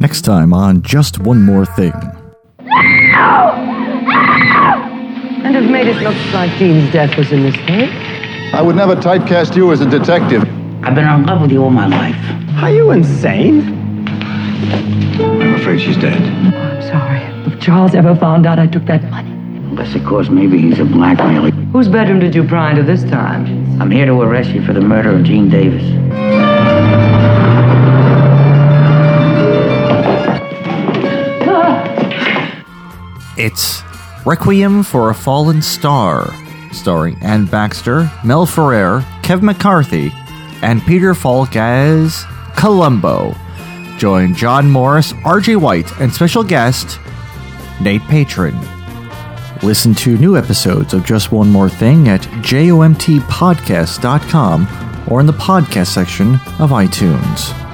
next time on Just One More Thing. And have made it look like Dean's death was a mistake. I would never typecast you as a detective. I've been in love with you all my life. Are you insane? I'm afraid she's dead. I'm sorry. If Charles ever found out I took that money. Unless, of course, maybe he's a blackmailer. Whose bedroom did you pry into this time? I'm here to arrest you for the murder of Jean Davis. It's Requiem for a Fallen Star, starring Anne Baxter, Mel Ferrer, Kevin McCarthy, and Peter Falk as Columbo. Join John Morris, RJ White, and special guest Nate Patron. Listen to new episodes of Just One More Thing at jomtpodcast.com or in the podcast section of iTunes.